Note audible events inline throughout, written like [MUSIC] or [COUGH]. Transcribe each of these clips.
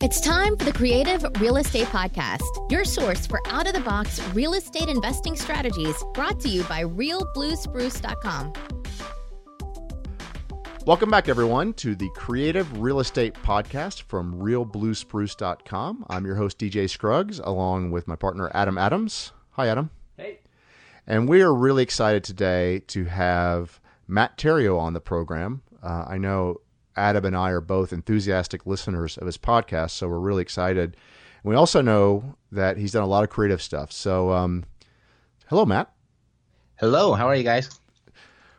It's time for the Creative Real Estate Podcast, your source for out of the box real estate investing strategies brought to you by realbluespruce.com. Welcome back, everyone, to the Creative Real Estate Podcast from realbluespruce.com. I'm your host, DJ Scruggs, along with my partner, Adam Adams. Hi, Adam. Hey. And we are really excited today to have Matt Theriault on the program. Uh, I know Adam and I are both enthusiastic listeners of his podcast, so we're really excited. And we also know that he's done a lot of creative stuff. So, um, hello, Matt. Hello, how are you guys?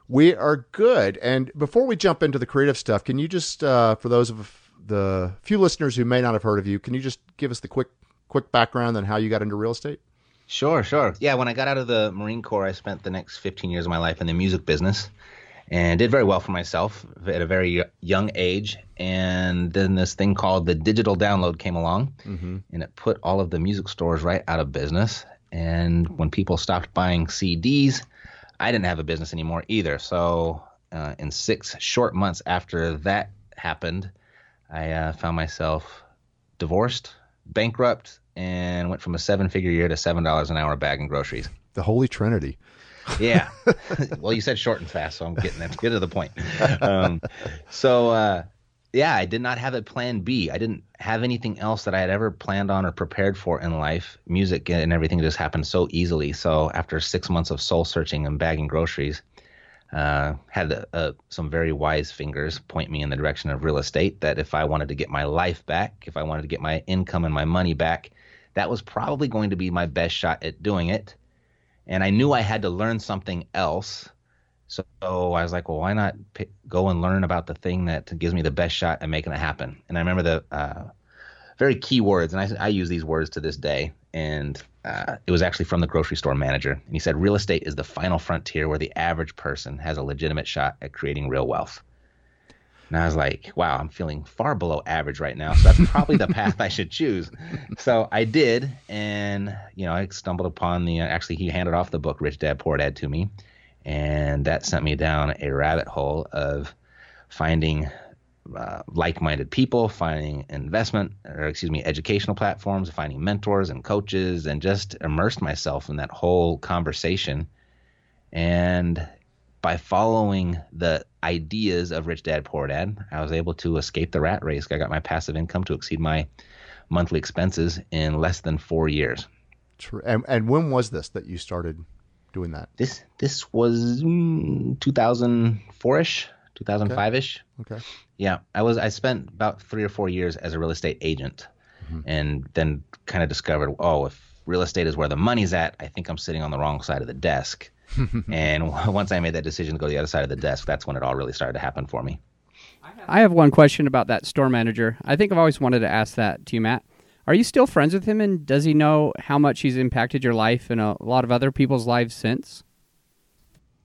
We are good. And before we jump into the creative stuff, can you just, uh, for those of the few listeners who may not have heard of you, can you just give us the quick, quick background on how you got into real estate? Sure, sure. Yeah, when I got out of the Marine Corps, I spent the next 15 years of my life in the music business and did very well for myself at a very young age. And then this thing called the digital download came along, mm-hmm. and it put all of the music stores right out of business. And when people stopped buying CDs, I didn't have a business anymore either. So, uh, in six short months after that happened, I uh, found myself divorced, bankrupt, and went from a seven figure year to $7 an hour bagging groceries. The Holy Trinity yeah. [LAUGHS] well, you said short and fast, so I'm getting that. [LAUGHS] Get to the point. Um, so, uh, yeah, I did not have a plan B. I didn't have anything else that I had ever planned on or prepared for in life. Music and everything just happened so easily. So, after six months of soul searching and bagging groceries, uh, had a, some very wise fingers point me in the direction of real estate. That if I wanted to get my life back, if I wanted to get my income and my money back, that was probably going to be my best shot at doing it and I knew I had to learn something else. So I was like, well, why not go and learn about the thing that gives me the best shot at making it happen? And I remember the uh, very key words, and I, I, use these words to this day. And uh, it was actually from the grocery store manager. And he said, real estate is the final frontier where the average person has a legitimate shot at creating real wealth. And I was like, wow, I'm feeling far below average right now. So that's probably the path I should choose. So I did. And, you know, I stumbled upon the, actually, he handed off the book, Rich Dad, Poor Dad, to me. And that sent me down a rabbit hole of finding uh, like-minded people, finding investment or excuse me, educational platforms, finding mentors and coaches, and just immersed myself in that whole conversation. And by following the ideas of Rich Dad Poor Dad, I was able to escape the rat race. I got my passive income to exceed my monthly expenses in less than four years. True. And, and when was this that you started doing that? This this was mm, 2004ish, 2005ish. Okay. okay. Yeah, I was. I spent about three or four years as a real estate agent, mm-hmm. and then kind of discovered, oh, if real estate is where the money's at, I think I'm sitting on the wrong side of the desk. [LAUGHS] and [LAUGHS] once I made that decision to go to the other side of the desk, that's when it all really started to happen for me. I have one question about that store manager. I think I've always wanted to ask that to you, Matt. Are you still friends with him, and does he know how much he's impacted your life and a lot of other people's lives since?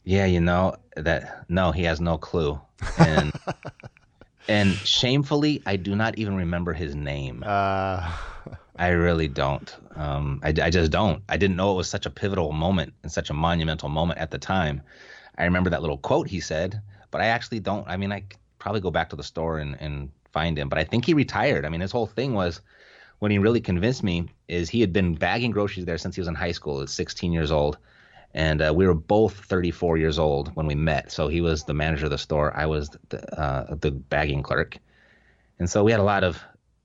Yeah, you know that. No, he has no clue, and [LAUGHS] and shamefully, I do not even remember his name. Uh... I really don't. Um, I, I just don't. I didn't know it was such a pivotal moment and such a monumental moment at the time. I remember that little quote he said, but I actually don't. I mean, I probably go back to the store and, and find him, but I think he retired. I mean, his whole thing was when he really convinced me is he had been bagging groceries there since he was in high school at 16 years old. And uh, we were both 34 years old when we met. So he was the manager of the store. I was the, uh, the bagging clerk. And so we had a lot of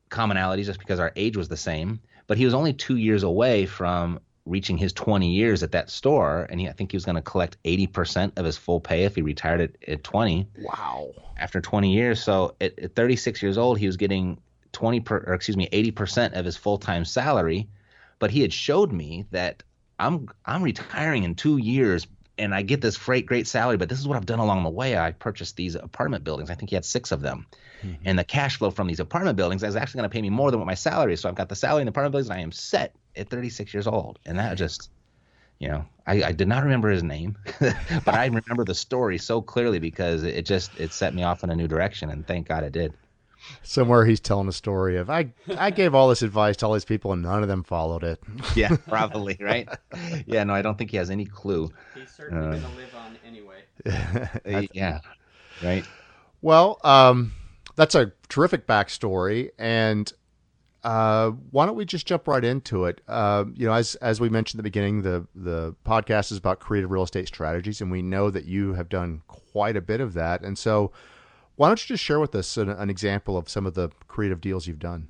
commonalities just because our age was the same. But he was only two years away from reaching his 20 years at that store, and he, I think he was going to collect 80% of his full pay if he retired at, at 20. Wow! After 20 years, so at, at 36 years old, he was getting 20 per, or excuse me, 80% of his full time salary. But he had showed me that I'm I'm retiring in two years, and I get this great great salary. But this is what I've done along the way. I purchased these apartment buildings. I think he had six of them. Mm-hmm. And the cash flow from these apartment buildings is actually going to pay me more than what my salary is. So I've got the salary in the apartment buildings and I am set at 36 years old. And that just, you know, I, I did not remember his name, [LAUGHS] but I remember the story so clearly because it just, it set me off in a new direction. And thank God it did. Somewhere he's telling a story of I I gave all this advice to all these people and none of them followed it. yeah, [LAUGHS] probably right. Yeah, no, I don't think he has any clue. He's certainly uh, going to live on anyway. [LAUGHS] yeah, right. Well, um, that's a terrific backstory. And uh, why don't we just jump right into it? Uh, you know, as as we mentioned at the beginning, the the podcast is about creative real estate strategies, and we know that you have done quite a bit of that. And so, why don't you just share with us an, an example of some of the creative deals you've done?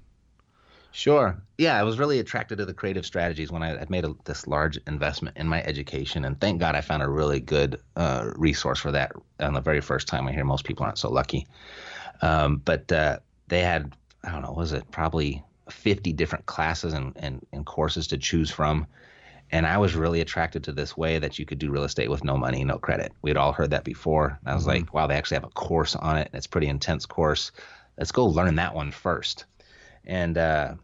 Sure. Yeah, I was really attracted to the creative strategies when I had made a, this large investment in my education, and thank God I found a really good uh, resource for that on the very first time. I hear most people aren't so lucky, um, but uh, they had I don't know, was it probably 50 different classes and, and, and courses to choose from. And I was really attracted to this way that you could do real estate with no money, no credit. We had all heard that before. I was mm-hmm. like, wow, they actually have a course on it. and It's a pretty intense course. Let's go learn that one first. And uh,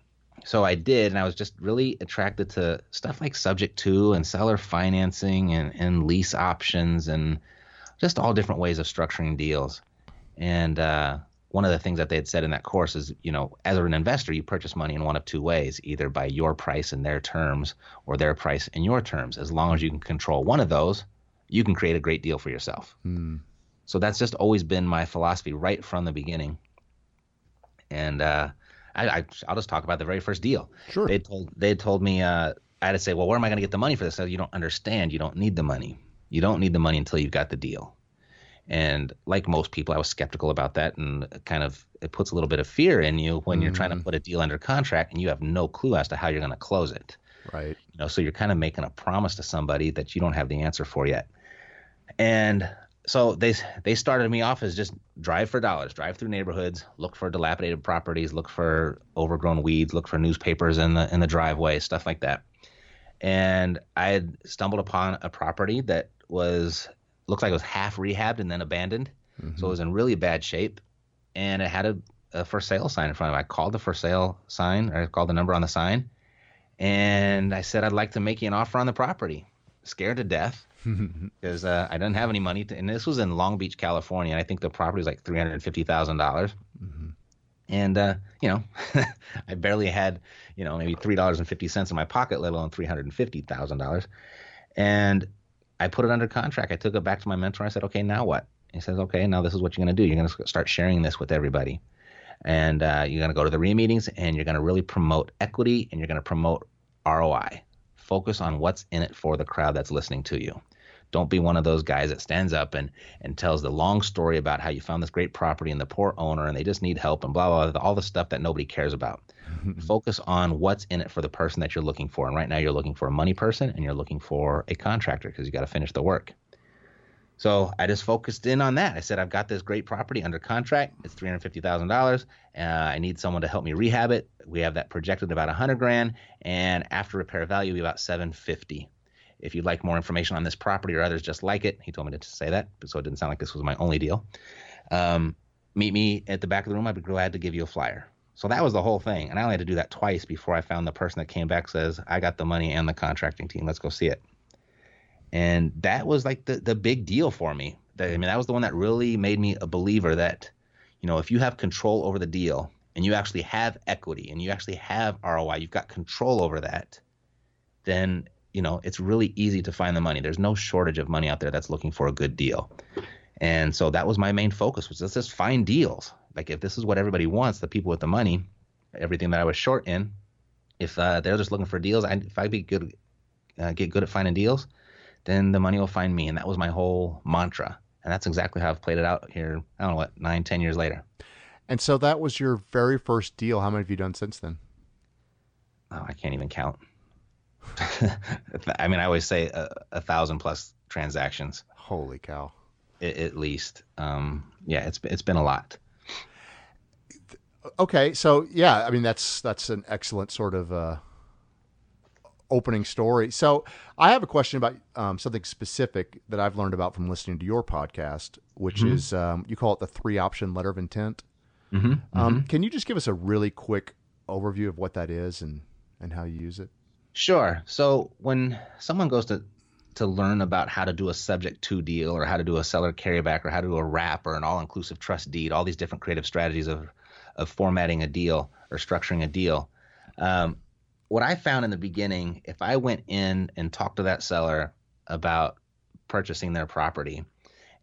so I did, and I was just really attracted to stuff like subject to and seller financing and, and lease options and just all different ways of structuring deals. And uh, one of the things that they had said in that course is, you know, as an investor, you purchase money in one of two ways, either by your price and their terms or their price and your terms. As long as you can control one of those, you can create a great deal for yourself. Mm. So that's just always been my philosophy right from the beginning. And uh, I, I, will just talk about the very first deal. Sure. They told they told me uh, I had to say, well, where am I going to get the money for this? So you don't understand. You don't need the money. You don't need the money until you've got the deal. And like most people, I was skeptical about that, and kind of it puts a little bit of fear in you when mm you're trying to mm-hmm. put a deal under contract and you have no clue as to how you're going to close it. Right. You know, so you're kind of making a promise to somebody that you don't have the answer for yet. And so they they started me off as just drive for dollars, drive through neighborhoods, look for dilapidated properties, look for overgrown weeds, look for newspapers in the in the driveway, stuff like that. And I had stumbled upon a property that was looked like it was half rehabbed and then abandoned. Mm-hmm. So it was in really bad shape. And it had a, a for sale sign in front of it. I called the for sale sign, or I called the number on the sign. And I said, I'd like to make you an offer on the property. Scared to death [LAUGHS] because uh, I didn't have any money. To, and this was in Long Beach, California. And I think the property was like $350,000. Mm-hmm. And, uh, you know, [LAUGHS] I barely had, you know, maybe $3.50 in my pocket, let alone $350,000. And I put it under contract. I took it back to my mentor. I said, okay, now what? He says, okay, now this is what you're going to do. You're going to start sharing this with everybody. And uh, you're going to go to the REIA meetings and you're going to really promote equity and you're going to promote ROI. Focus on what's in it for the crowd that's listening to you. Don't be one of those guys that stands up and, and tells the long story about how you found this great property and the poor owner and they just need help and blah, blah, blah, all the stuff that nobody cares about. [LAUGHS] Focus on what's in it for the person that you're looking for. And right now you're looking for a money person and you're looking for a contractor because you got to finish the work. So I just focused in on that. I said, I've got this great property under contract. It's three hundred fifty thousand uh, dollars. I need someone to help me rehab it. We have that projected about a hundred grand, and after repair value, be about seven fifty. If you'd like more information on this property or others just like it, he told me to say that, so it didn't sound like this was my only deal. Um, meet me at the back of the room. I'd be glad to give you a flyer. So that was the whole thing. And I only had to do that twice before I found the person that came back says, I got the money and the contracting team. Let's go see it. And that was like the, the big deal for me. I mean, that was the one that really made me a believer that, you know, if you have control over the deal and you actually have equity and you actually have ROI, you've got control over that, then, you know, it's really easy to find the money. There's no shortage of money out there that's looking for a good deal. And so that was my main focus was let's just find deals like if this is what everybody wants, the people with the money, everything that I was short in, if uh, they're just looking for deals, I, if I be good, uh, get good at finding deals, then the money will find me, and that was my whole mantra, and that's exactly how I've played it out here. I don't know what nine, ten years later. And so that was your very first deal. How many have you done since then? Oh, I can't even count. [LAUGHS] I mean, I always say a, a, thousand plus transactions. Holy cow! At, at least, um, yeah, it's it's been a lot okay, so yeah, I mean that's that's an excellent sort of uh, opening story. So I have a question about um, something specific that I've learned about from listening to your podcast, which mm-hmm. is um, you call it the three option letter of intent. Mm-hmm. Um, mm-hmm. Can you just give us a really quick overview of what that is and and how you use it? Sure. So when someone goes to to learn about how to do a subject to deal or how to do a seller carryback or how to do a wrap or an all inclusive trust deed, all these different creative strategies of of formatting a deal or structuring a deal. Um, what I found in the beginning, if I went in and talked to that seller about purchasing their property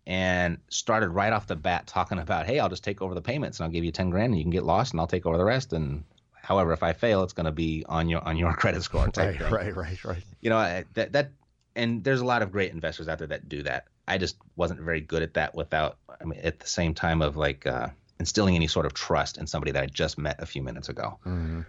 and started right off the bat talking about, hey, I'll just take over the payments and I'll give you 10 grand and you can get lost and I'll take over the rest and However, if I fail, it's going to be on your on your [LAUGHS] credit score. Right, thing. right, right, right. You know I- that that and there's a lot of great investors out there that do that. I just wasn't very good at that. Without I mean, at the same time of like uh, instilling any sort of trust in somebody that I just met a few minutes ago. Mhm.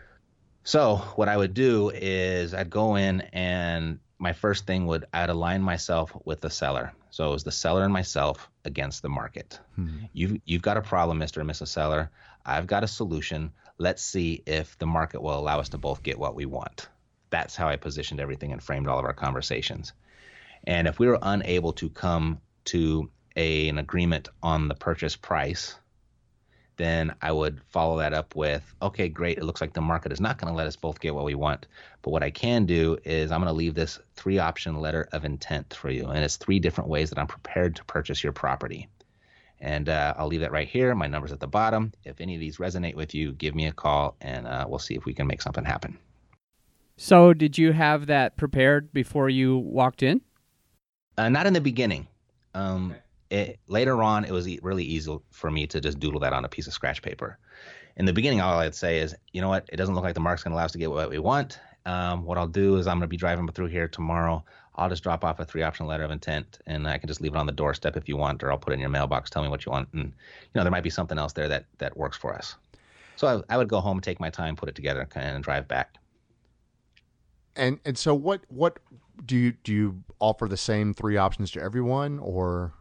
So what I would do is I'd go in and my first thing would I'd align myself with the seller. So it was the seller and myself against the market. Mhm. You've you've got a problem, Mr. and Mrs. Seller. I've got a solution. Let's see if the market will allow us to both get what we want. That's how I positioned everything and framed all of our conversations. And if we were unable to come to a, an agreement on the purchase price, then I would follow that up with, okay, great. It looks like the market is not going to let us both get what we want. But what I can do is I'm going to leave this three option letter of intent for you. And it's three different ways that I'm prepared to purchase your property. And uh, I'll leave that right here. My number's at the bottom. If any of these resonate with you, give me a call and uh, we'll see if we can make something happen. So, did you have that prepared before you walked in? Uh, not in the beginning. Um, it, later on, it was really easy for me to just doodle that on a piece of scratch paper. In the beginning, all I'd say is, you know what? It doesn't look like the mark's going to allow us to get what we want. Um, what I'll do is I'm going to be driving through here tomorrow. I'll just drop off a three option letter of intent and I can just leave it on the doorstep if you want, or I'll put it in your mailbox. Tell me what you want. And, you know, there might be something else there that, that works for us. So I, I would go home, take my time, put it together, and drive back. And and so what what do you do you offer the same three options to everyone or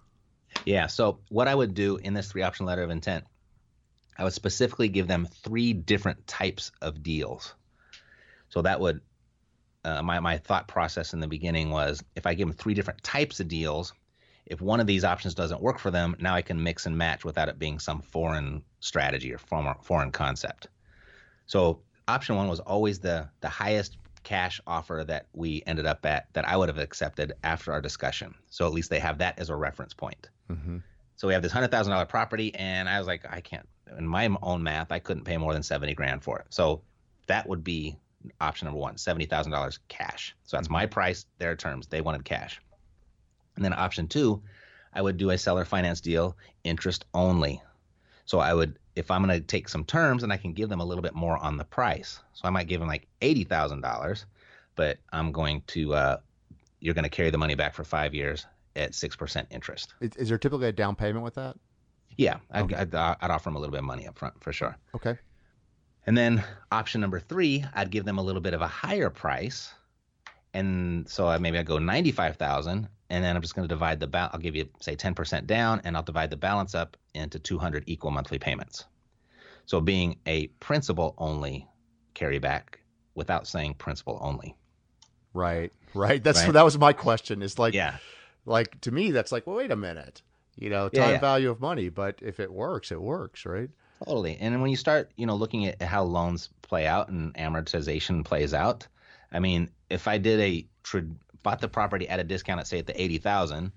Yeah. So what I would do in this three option letter of intent, I would specifically give them three different types of deals. So that would uh, my my thought process in the beginning was if I give them three different types of deals, if one of these options doesn't work for them, now I can mix and match without it being some foreign strategy or foreign foreign concept. So option one was always the the highest cash offer that we ended up at that I would have accepted after our discussion. So at least they have that as a reference point. mm-hmm. So we have this hundred thousand dollar property, and I was like, I can't. In my own math, I couldn't pay more than seventy grand for it. So that would be option number one, seventy thousand dollars cash. So that's my price, their terms. They wanted cash. And then option two, I would do a seller finance deal, interest only. So I would, if I'm going to take some terms, and I can give them a little bit more on the price. So I might give them like eighty thousand dollars, but I'm going to, uh, you're going to carry the money back for five years at six percent interest. is, is there typically a down payment with that? Yeah, I'd, I'd, I'd offer them a little bit of money up front for sure. Okay. And then option number three, I'd give them a little bit of a higher price, and so I, maybe I go ninety-five thousand, and then I'm just going to divide the ba- I'll give you say ten percent down, and I'll divide the balance up into two hundred equal monthly payments. So being a principal only carryback without saying principal only. Right. Right. That's Right. that was my question. Is like Yeah, like to me that's like well wait a minute. You know, Yeah, time yeah. value of money, but if it works, it works, right? Totally. And when you start, you know, looking at how loans play out and amortization plays out, I mean, if I did a bought the property at a discount at say at the eighty thousand,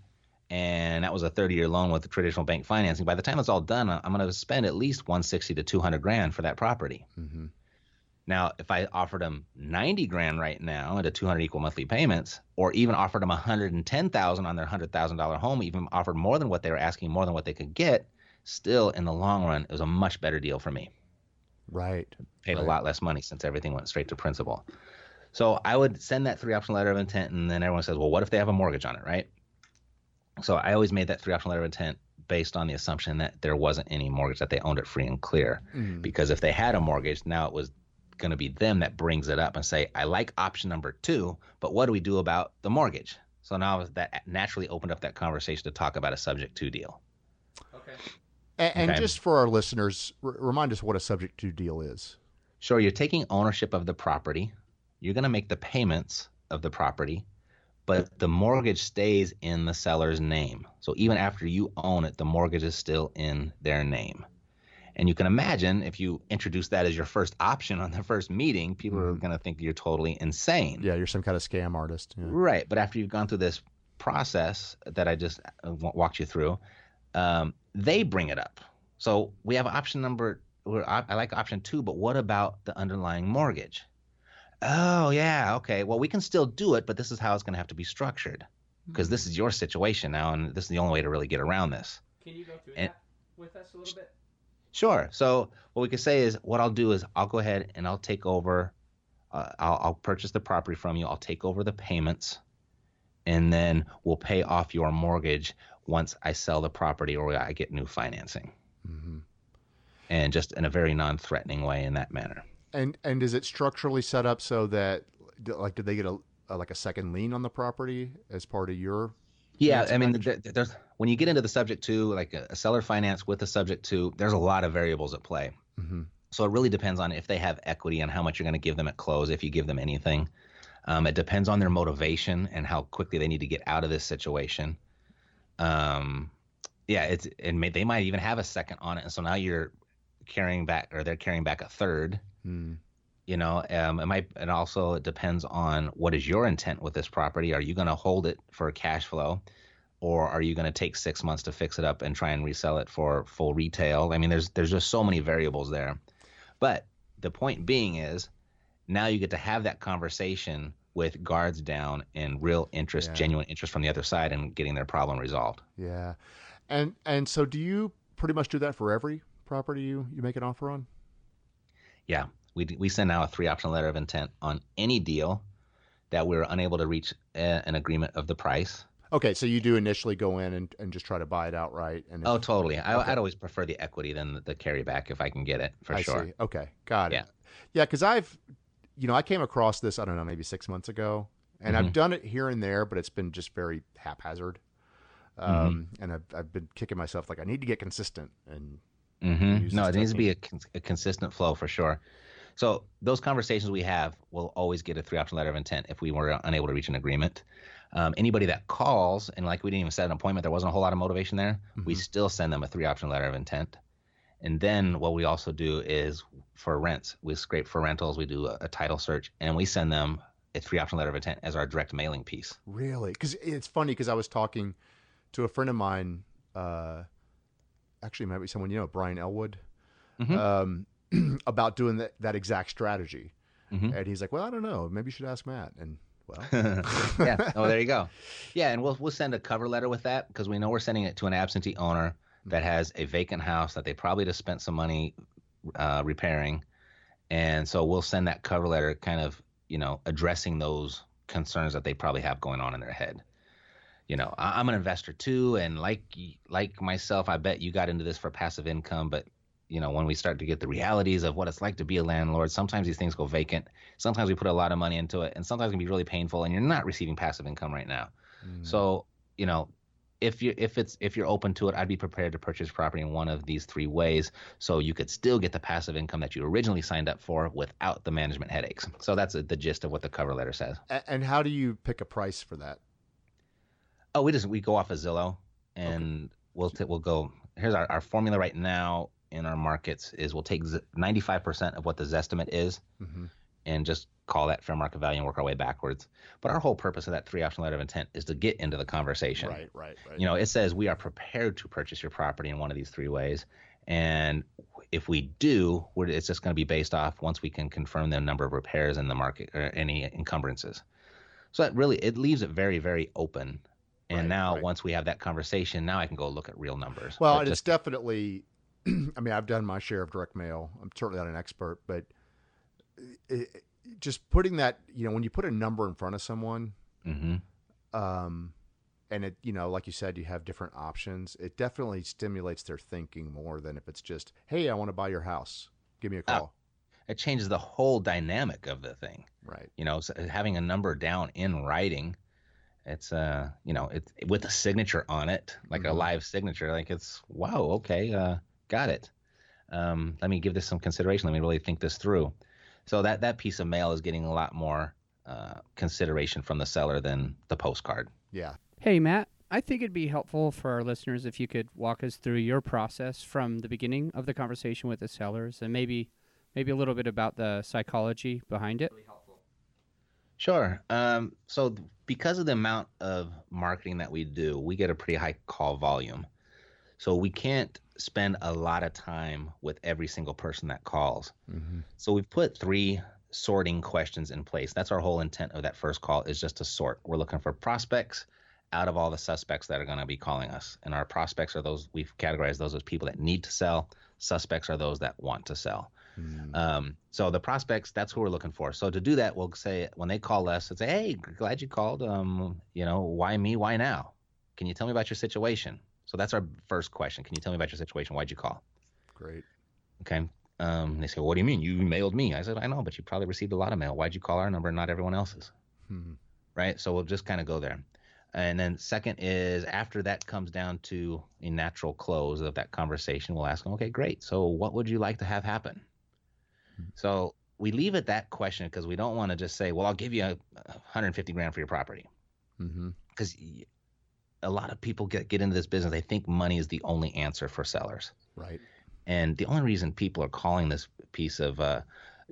and that was a thirty year loan with the traditional bank financing, by the time it's all done, I'm going to spend at least one sixty to two hundred grand for that property. Mm-hmm. Now, if I offered them 90 grand right now at a 200 equal monthly payments, or even offered them 110,000 on their $100,000 home, even offered more than what they were asking, more than what they could get, still in the long run, it was a much better deal for me. Right. Paid Right. a lot less money since everything went straight to principal. So I would send that three option letter of intent, and then everyone says, well, what if they have a mortgage on it, right? So I always made that three option letter of intent based on the assumption that there wasn't any mortgage, that they owned it free and clear Mm. because if they had a mortgage, now it was going to be them that brings it up and say, I like option number two, but what do we do about the mortgage? So now that naturally opened up that conversation to talk about a subject to deal. And, and just for our listeners, r- remind us what a subject to deal is. Sure, you're taking ownership of the property, you're going to make the payments of the property, but the mortgage stays in the seller's name. So even after you own it, the mortgage is still in their name. And you can imagine if you introduce that as your first option on the first meeting, people are Mhm. going to think you're totally insane. Yeah, you're some kind of scam artist. Yeah. Right, but after you've gone through this process that I just uh, walked you through, um, they bring it up. So we have option number. we're- I I like option two, but what about the underlying mortgage? Oh yeah, okay. Well, we can still do it, but this is how it's going to have to be structured because this is your situation now, and this is the only way to really get around this. Can you go through And- that with us a little bit? Sure. So what we could say is, what I'll do is I'll go ahead and I'll take over. Uh, I'll, I'll purchase the property from you. I'll take over the payments, and then we'll pay off your mortgage once I sell the property or I get new financing. Mm-hmm. And just in a very non-threatening way, in that manner. And and is it structurally set up so that like did they get a, a like a second lien on the property as part of your yeah, I mean, there's when you get into the subject to like a, a, seller finance with a subject to, there's a lot of variables at play. Mm-hmm. So it really depends on if they have equity and how much you're going to give them at close, if you give them anything. Um, it depends on their motivation and how quickly they need to get out of this situation. Um, yeah, it's and may, they might even have a second on it, and so now you're carrying back, or they're carrying back a third. Mm. You know, um, it might, and also it depends on what is your intent with this property. Are you going to hold it for cash flow, or are you going to take six months to fix it up and try and resell it for full retail? I mean, there's there's just so many variables there. But the point being is, now you get to have that conversation with guards down and real interest, yeah. genuine interest from the other side, and getting their problem resolved. Yeah, and and so do you pretty much do that for every property you you make an offer on? Yeah, we we send out a three option letter of intent on any deal that we're unable to reach a, an agreement of the price. Okay, so you do initially go in and, and just try to buy it outright. And if, oh, totally. I, I'd always prefer the equity than the, the carryback if I can get it for I sure. See. Okay, got it. Yeah, yeah. Because I've, you know, I came across this. I don't know, maybe six months ago, and mm-hmm. I've done it here and there, but it's been just very haphazard. Um, mm-hmm. and I've I've been kicking myself like I need to get consistent and. Mm-hmm. No, it needs to be a, a consistent flow for sure. So those conversations we have will always get a three option letter of intent if we were unable to reach an agreement. Um, anybody that calls and like we didn't even set an appointment, there wasn't a whole lot of motivation there. Mm-hmm. We still send them a three option letter of intent. And then what we also do is for rents, we scrape for rentals, we do a, a title search, and we send them a three option letter of intent as our direct mailing piece. Really? Because it's funny because I was talking to a friend of mine, uh, actually, might be someone you know, Brian Elwood. Mm-hmm. Um, [CLEARS THROAT] about doing that, that exact strategy. Mm-hmm. And he's like, well, I don't know. Maybe you should ask Matt. And well, [LAUGHS] yeah. Oh, there you go. [LAUGHS] Yeah. And we'll, we'll send a cover letter with that because we know we're sending it to an absentee owner that has a vacant house that they probably just spent some money uh, repairing. And so we'll send that cover letter kind of, you know, addressing those concerns that they probably have going on in their head. You know, I'm an investor too, and like like myself, I bet you got into this for passive income, but you know, when we start to get the realities of what it's like to be a landlord, sometimes these things go vacant. Sometimes we put a lot of money into it, and sometimes it can be really painful, and you're not receiving passive income right now. Mm. So, you know, if you if it's if you're open to it, I'd be prepared to purchase property in one of these three ways, so you could still get the passive income that you originally signed up for without the management headaches. So that's a, the gist of what the cover letter says. And how do you pick a price for that? Oh, we just we go off of Zillow, and okay. we'll t- we'll go. Here's our, our formula right now in our markets is we'll take 95% of what the Zestimate is mm-hmm. And just call that fair market value and work our way backwards. But our whole purpose of that three option letter of intent is to get into the conversation. Right, right, right. You know, it says we are prepared to purchase your property in one of these three ways. And if we do, it's just going to be based off once we can confirm the number of repairs in the market or any encumbrances. So that really it leaves it very, very open. And right, now, right. once we have that conversation, now I can go look at real numbers. Well, it's definitely [CLEARS THROAT] I mean, I've done my share of direct mail. I'm certainly not an expert, but it, just putting that, you know, when you put a number in front of someone, mm-hmm. um, and it, you know, like you said, you have different options. It definitely stimulates their thinking more than if it's just, "Hey, I want to buy your house. Give me a call." Uh, it changes the whole dynamic of the thing. Right. You know, so having a number down in writing it's uh you know it's with a signature on it like mm-hmm. a live signature like it's wow okay uh got it. Um, let me give this some consideration. Let me really think this through. So that that piece of mail is getting a lot more uh, consideration from the seller than the postcard. Yeah. Hey Matt, I think it'd be helpful for our listeners if you could walk us through your process from the beginning of the conversation with the sellers and maybe maybe a little bit about the psychology behind it. Sure. Um, so because of the amount of marketing that we do, we get a pretty high call volume. So we can't spend a lot of time with every single person that calls. Mm-hmm. So we've put three sorting questions in place. That's our whole intent of that first call is just to sort. We're looking for prospects out of all the suspects that are going to be calling us. And our prospects are those we've categorized those as people that need to sell, suspects are those that want to sell. Mm. Um, so the prospects, that's who we're looking for. So to do that, we'll say when they call us, and say, "Hey, glad you called. Um, you know, why me? Why now? Can you tell me about your situation?" So that's our first question. Can you tell me about your situation? Why'd you call? Great. Okay. Um, they say, well, "What do you mean? You mailed me?" I said, "I know, but you probably received a lot of mail. Why'd you call our number and not everyone else's?" Hmm. Right. So we'll just kind of go there. And then second is after that comes down to a natural close of that conversation, we'll ask them, okay, great. So what would you like to have happen? So we leave it that question because we don't want to just say, well, I'll give you a 150 grand for your property. Mm-hmm. A lot of people get, get into this business, they think money is the only answer for sellers. Right. And the only reason people are calling this piece of uh,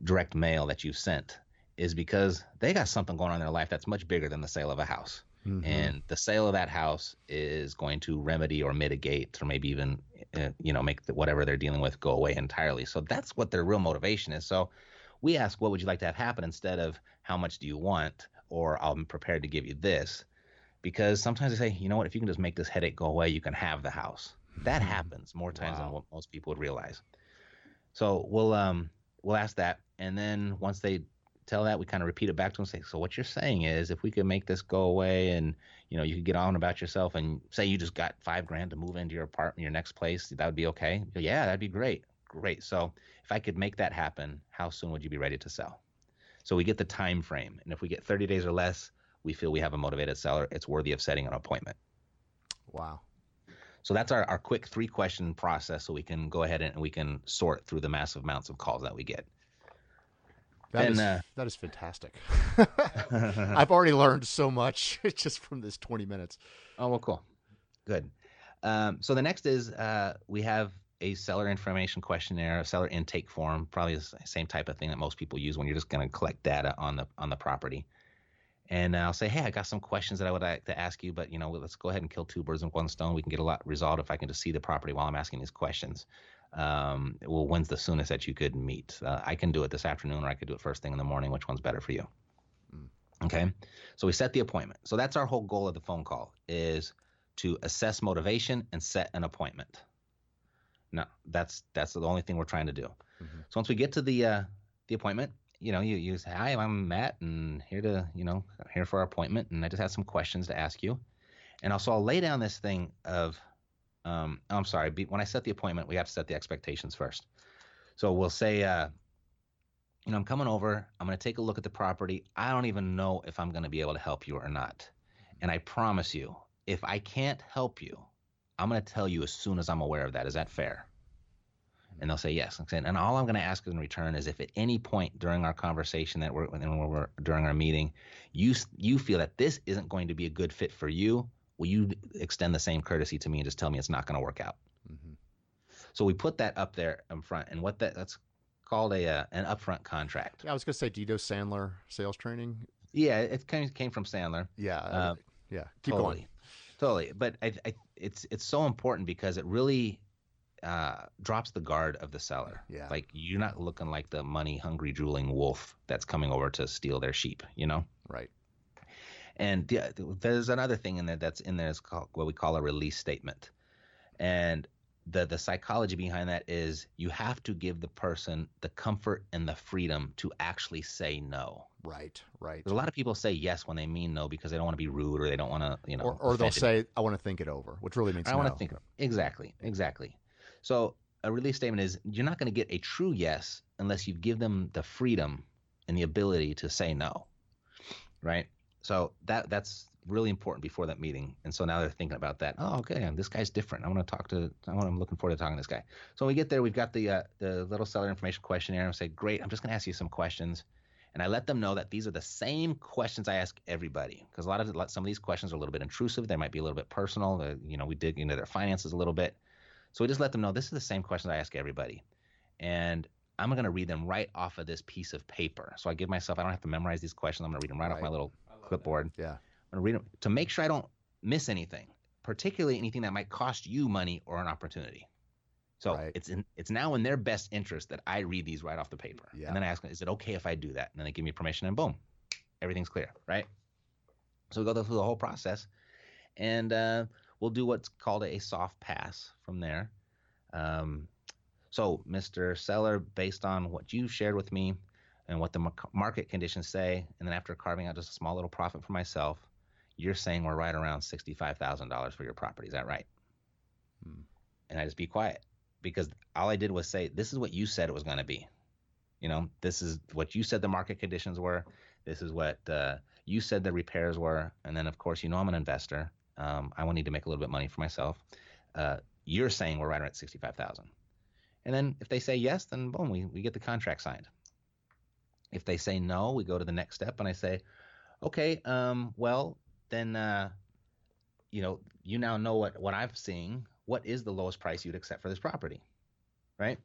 direct mail that you sent is because they got something going on in their life that's much bigger than the sale of a house. Mhm. And the sale of that house is going to remedy or mitigate or maybe even, uh, you know, make the, whatever they're dealing with go away entirely. So that's what their real motivation is. So we ask, what would you like to have happen instead of how much do you want or I'm prepared to give you this? Because sometimes they say, you know what, if you can just make this headache go away, you can have the house. That happens more times than what most people would realize. So we'll um we'll ask that, and then once they tell that, we kind of repeat it back to them. Say, so what you're saying is, if we could make this go away, and you know, you could get on about yourself, and say you just got five grand to move into your apartment, your next place, that would be okay. Yeah, that'd be great. Great. So if I could make that happen, how soon would you be ready to sell? So we get the time frame, and if we get 30 days or less, we feel we have a motivated seller. It's worthy of setting an appointment. Wow. So that's our, our quick three question process so we can go ahead and we can sort through the massive amounts of calls that we get. That And, is uh, that is fantastic. [LAUGHS] [LAUGHS] I've already learned so much [LAUGHS] just from this 20 minutes. Oh, well, cool. Good. Um, so the next is uh, we have a seller information questionnaire, a seller intake form, probably the same type of thing that most people use when you're just going to collect data on the on the property. And I'll say, hey, I got some questions that I would like to ask you, but you know, let's go ahead and kill two birds with one stone. We can get a lot resolved if I can just see the property while I'm asking these questions. Um, well, when's the soonest that you could meet? Uh, I can do it this afternoon, or I could do it first thing in the morning. Which one's better for you? Okay. So we set the appointment. So that's our whole goal of the phone call is to assess motivation and set an appointment. No, that's that's the only thing we're trying to do. Mhm. So once we get to the uh, the appointment, you know, you you say, "Hi, I'm Matt, and here to you know here for our appointment, and I just have some questions to ask you." And also, I'll lay down this thing of, um, oh, I'm sorry, when I set the appointment, we have to set the expectations first. So we'll say, uh, you know, I'm coming over. I'm going to take a look at the property. I don't even know if I'm going to be able to help you or not. And I promise you, if I can't help you, I'm going to tell you as soon as I'm aware of that. Is that fair? And they'll say yes. And all I'm going to ask in return is if at any point during our conversation that we're, when we're during our meeting, you you feel that this isn't going to be a good fit for you, will you extend the same courtesy to me and just tell me it's not going to work out? Mhm. So we put that up there in front, and what that that's called a uh, an upfront contract. Yeah, I was going to say Dito Sandler sales training. Yeah, it of came from Sandler. Yeah. Uh, yeah. Keep totally, going. totally. But I, I, it's it's so important because it really uh, drops the guard of the seller. Yeah. Like you're not looking like the money hungry, drooling wolf that's coming over to steal their sheep. You know. Right. And the, there's another thing in there that's in there is called what we call a release statement. And the the psychology behind that is you have to give the person the comfort and the freedom to actually say no. Right. Right. There's a lot of people say yes when they mean no because they don't want to be rude or they don't want to, you know, Or, or they'll say, I want to think it over, which really means I no. want to think. Of exactly, exactly. So a release statement is you're not going to get a true yes unless you give them the freedom and the ability to say no, right? So that that's really important before that meeting. And so now they're thinking about that. Oh, okay, this guy's different. I want to talk to. I want. I'm looking forward to talking to this guy. So when we get there. We've got the uh, the little seller information questionnaire. And I say, great. I'm just going to ask you some questions. And I let them know that these are the same questions I ask everybody because a lot of some of these questions are a little bit intrusive. They might be a little bit personal. You know, we dig into their finances a little bit. So we just let them know this is the same questions I ask everybody. And I'm going to read them right off of this piece of paper. So I give myself, I don't have to memorize these questions. I'm going to read them right, off my little clipboard. Yeah. I'm going to read them to make sure I don't miss anything, particularly anything that might cost you money or an opportunity. So Right. it's in, it's now in their best interest that I read these right off the paper. Yeah. And then I ask them, is it okay if I do that? And then they give me permission and boom, everything's clear, right? So we go through the whole process and uh, we'll do what's called a soft pass from there. Um, So, Mr. Seller, based on what you shared with me and what the market conditions say, and then after carving out just a small little profit for myself, you're saying we're right around $65,000 for your property. Is that right? Hmm. And I just be quiet because all I did was say, this is what you said it was going to be. You know, this is what you said the market conditions were. This is what uh, you said the repairs were. And then, of course, you know I'm an investor. Um, I will need to make a little bit of money for myself. Uh, you're saying we're right around 65000 And then if they say yes, then boom, we, we get the contract signed. If they say no, we go to the next step and I say, okay, um, well, then, uh, you know, you now know what, what I'm seeing. What is the lowest price you'd accept for this property? Right?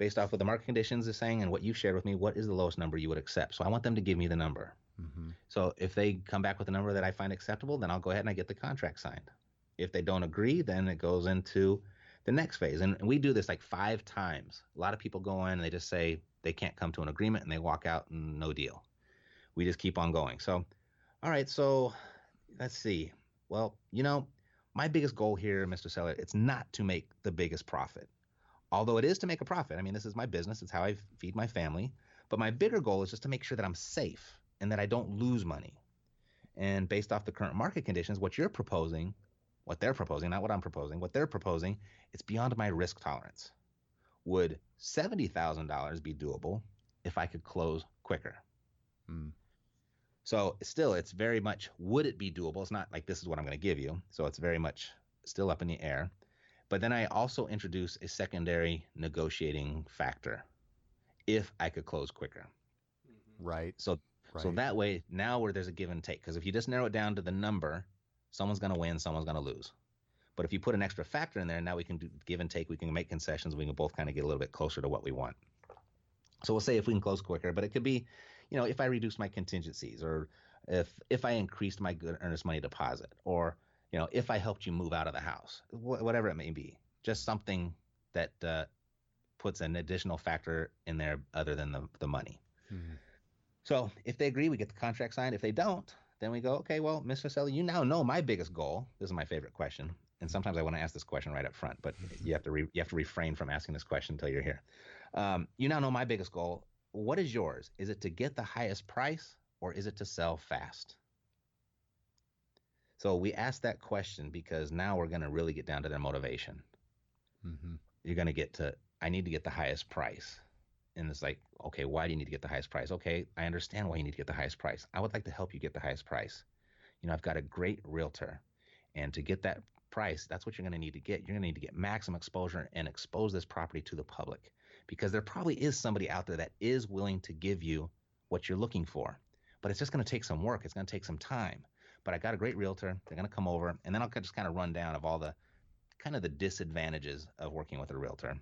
based off what the market conditions is saying and what you've shared with me, what is the lowest number you would accept? So I want them to give me the number. Mm-hmm. So if they come back with a number that I find acceptable, then I'll go ahead and I get the contract signed. If they don't agree, then it goes into the next phase. And we do this like five times. A lot of people go in and they just say they can't come to an agreement and they walk out and no deal. We just keep on going. So, all right, so let's see. Well, you know, my biggest goal here, Mr. Seller, it's not to make the biggest profit although it is to make a profit. I mean, this is my business, it's how I feed my family. But my bigger goal is just to make sure that I'm safe and that I don't lose money. And based off the current market conditions, what you're proposing, what they're proposing, not what I'm proposing, what they're proposing, it's beyond my risk tolerance. Would $70,000 be doable if I could close quicker? Hmm. So still, it's very much would it be doable? It's not like this is what I'm going to give you. So it's very much still up in the air. But then I also introduce a secondary negotiating factor if I could close quicker. Right. So right. so that way now where there's a give and take because if you just narrow it down to the number, someone's going to win, someone's going to lose. But if you put an extra factor in there, now we can do give and take. We can make concessions. We can both kind of get a little bit closer to what we want. So we'll say if we can close quicker, but it could be, you know, if I reduce my contingencies or if if I increased my good earnest money deposit or you know, if I helped you move out of the house, wh- whatever it may be, just something that uh, puts an additional factor in there other than the, the money. Mm-hmm. So if they agree, we get the contract signed. If they don't, then we go, okay, well, Mr. Selly, you now know my biggest goal. This is my favorite question. And sometimes I want to ask this question right up front, but [LAUGHS] you have to re- you have to refrain from asking this question until you're here. Um, you now know my biggest goal. What is yours? Is it to get the highest price or is it to sell fast? So we asked that question because now we're going to really get down to their motivation. Mm-hmm. You're going to get to, I need to get the highest price. And it's like, okay, why do you need to get the highest price? Okay, I understand why you need to get the highest price. I would like to help you get the highest price. You know, I've got a great realtor. And to get that price, that's what you're going to need to get. You're going to need to get maximum exposure and expose this property to the public because there probably is somebody out there that is willing to give you what you're looking for. But it's just going to take some work. It's going to take some time. But I got a great realtor. They're going to come over, and then I'll just kind of run down of all the kind of the disadvantages of working with a realtor.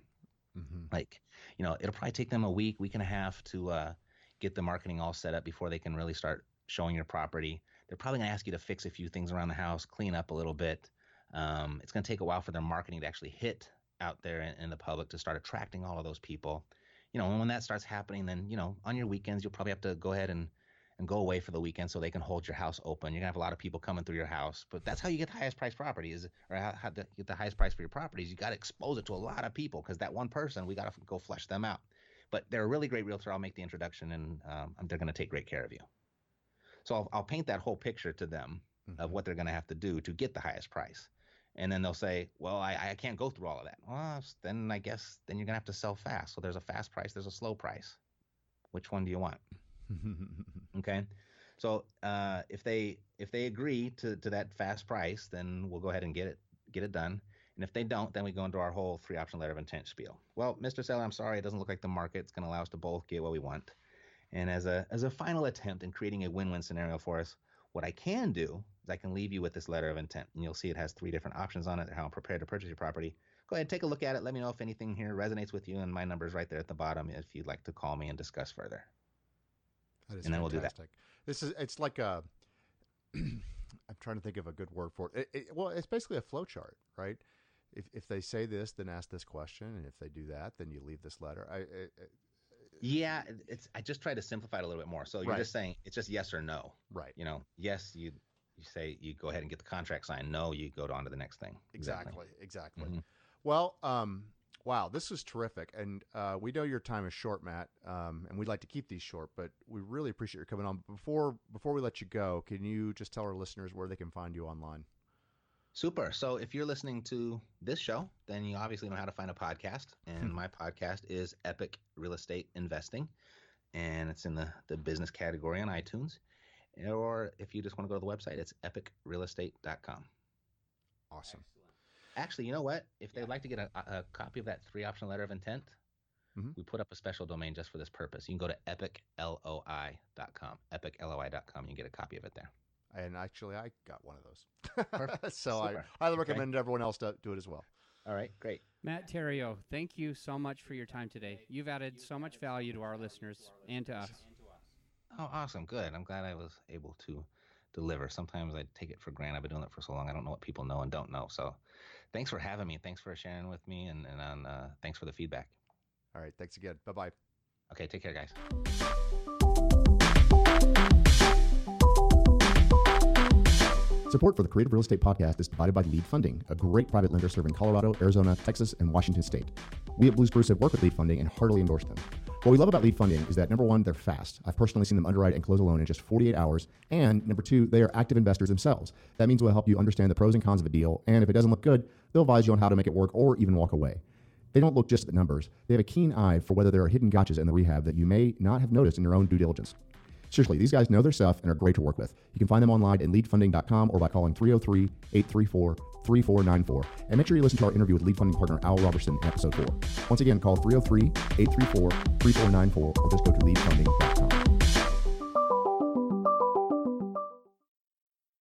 Mm-hmm. Like, you know, it'll probably take them a week, week and a half to uh, get the marketing all set up before they can really start showing your property. They're probably going to ask you to fix a few things around the house, clean up a little bit. Um, it's going to take a while for their marketing to actually hit out there in, in, the public to start attracting all of those people. You know, and when that starts happening, then you know, on your weekends, you'll probably have to go ahead and and go away for the weekend so they can hold your house open. You're gonna have a lot of people coming through your house, but that's how you get the highest price properties, or how, how to get the highest price for your properties. You got to expose it to a lot of people because that one person we got to go flush them out. But they're a really great realtor. I'll make the introduction, and um, they're gonna take great care of you. So I'll, I'll paint that whole picture to them mm-hmm. of what they're gonna have to do to get the highest price. And then they'll say, "Well, I, I can't go through all of that." Well, then I guess then you're gonna have to sell fast. So there's a fast price, there's a slow price. Which one do you want? [LAUGHS] okay. So uh, if they if they agree to, to that fast price, then we'll go ahead and get it get it done. And if they don't, then we go into our whole three option letter of intent spiel. Well, Mr. Seller, I'm sorry, it doesn't look like the market's going to allow us to both get what we want. And as a as a final attempt in creating a win-win scenario for us, what I can do is I can leave you with this letter of intent, and you'll see it has three different options on it. How I'm prepared to purchase your property. Go ahead, take a look at it. Let me know if anything here resonates with you, and my number is right there at the bottom if you'd like to call me and discuss further. And then fantastic. we'll do that. This is it's like a. [CLEARS THROAT] I'm trying to think of a good word for it. It, it. Well, it's basically a flow chart, right? If if they say this, then ask this question, and if they do that, then you leave this letter. I, it, yeah, it's. I just try to simplify it a little bit more. So you're right. just saying it's just yes or no, right? You know, yes, you you say you go ahead and get the contract signed. No, you go on to the next thing. Exactly, exactly. exactly. Mm-hmm. Well, um, Wow, this was terrific, and uh, we know your time is short, Matt, um, and we'd like to keep these short, but we really appreciate your coming on. Before before we let you go, can you just tell our listeners where they can find you online? Super. So if you're listening to this show, then you obviously know how to find a podcast, and my podcast is Epic Real Estate Investing, and it's in the the business category on iTunes. Or if you just want to go to the website, it's epicrealestate.com. Awesome. Actually, you know what? If they'd like to get a, a copy of that three option letter of intent, Mhm. we put up a special domain just for this purpose. You can go to epicloi.com. Epicloi.com. You can get a copy of it there. And actually, I got one of those, Perfect. [LAUGHS] so I Super. highly Okay. recommend everyone else to do it as well. All right, great. Matt Theriault, thank you so much for your time today. You've added so much value to our listeners and to us. Oh, awesome. Good. I'm glad I was able to deliver. Sometimes I take it for granted. I've been doing it for so long. I don't know what people know and don't know. So thanks for having me. Thanks for sharing with me. And, and on, uh, thanks for the feedback. All right, thanks again. Bye bye. Okay. Take care, guys. Support for the Creative Real Estate Podcast is provided by Lead Funding, a great private lender serving Colorado, Arizona, Texas, and Washington State. We at Blue Spruce have worked with Lead Funding and heartily endorse them. What we love about Lead Funding is that number one, they're fast. I've personally seen them underwrite and close a loan in just 48 hours. And number two, they are active investors themselves. That means we'll help you understand the pros and cons of a deal. And if it doesn't look good, they'll advise you on how to make it work or even walk away. They don't look just at the numbers. They have a keen eye for whether there are hidden gotchas in the rehab that you may not have noticed in your own due diligence. Seriously, these guys know their stuff and are great to work with. You can find them online at leadfunding.com or by calling 303 834 3494. And make sure you listen to our interview with lead funding partner Al Robertson in episode 4. Once again, call 303 834 3494 or just go to leadfunding.com.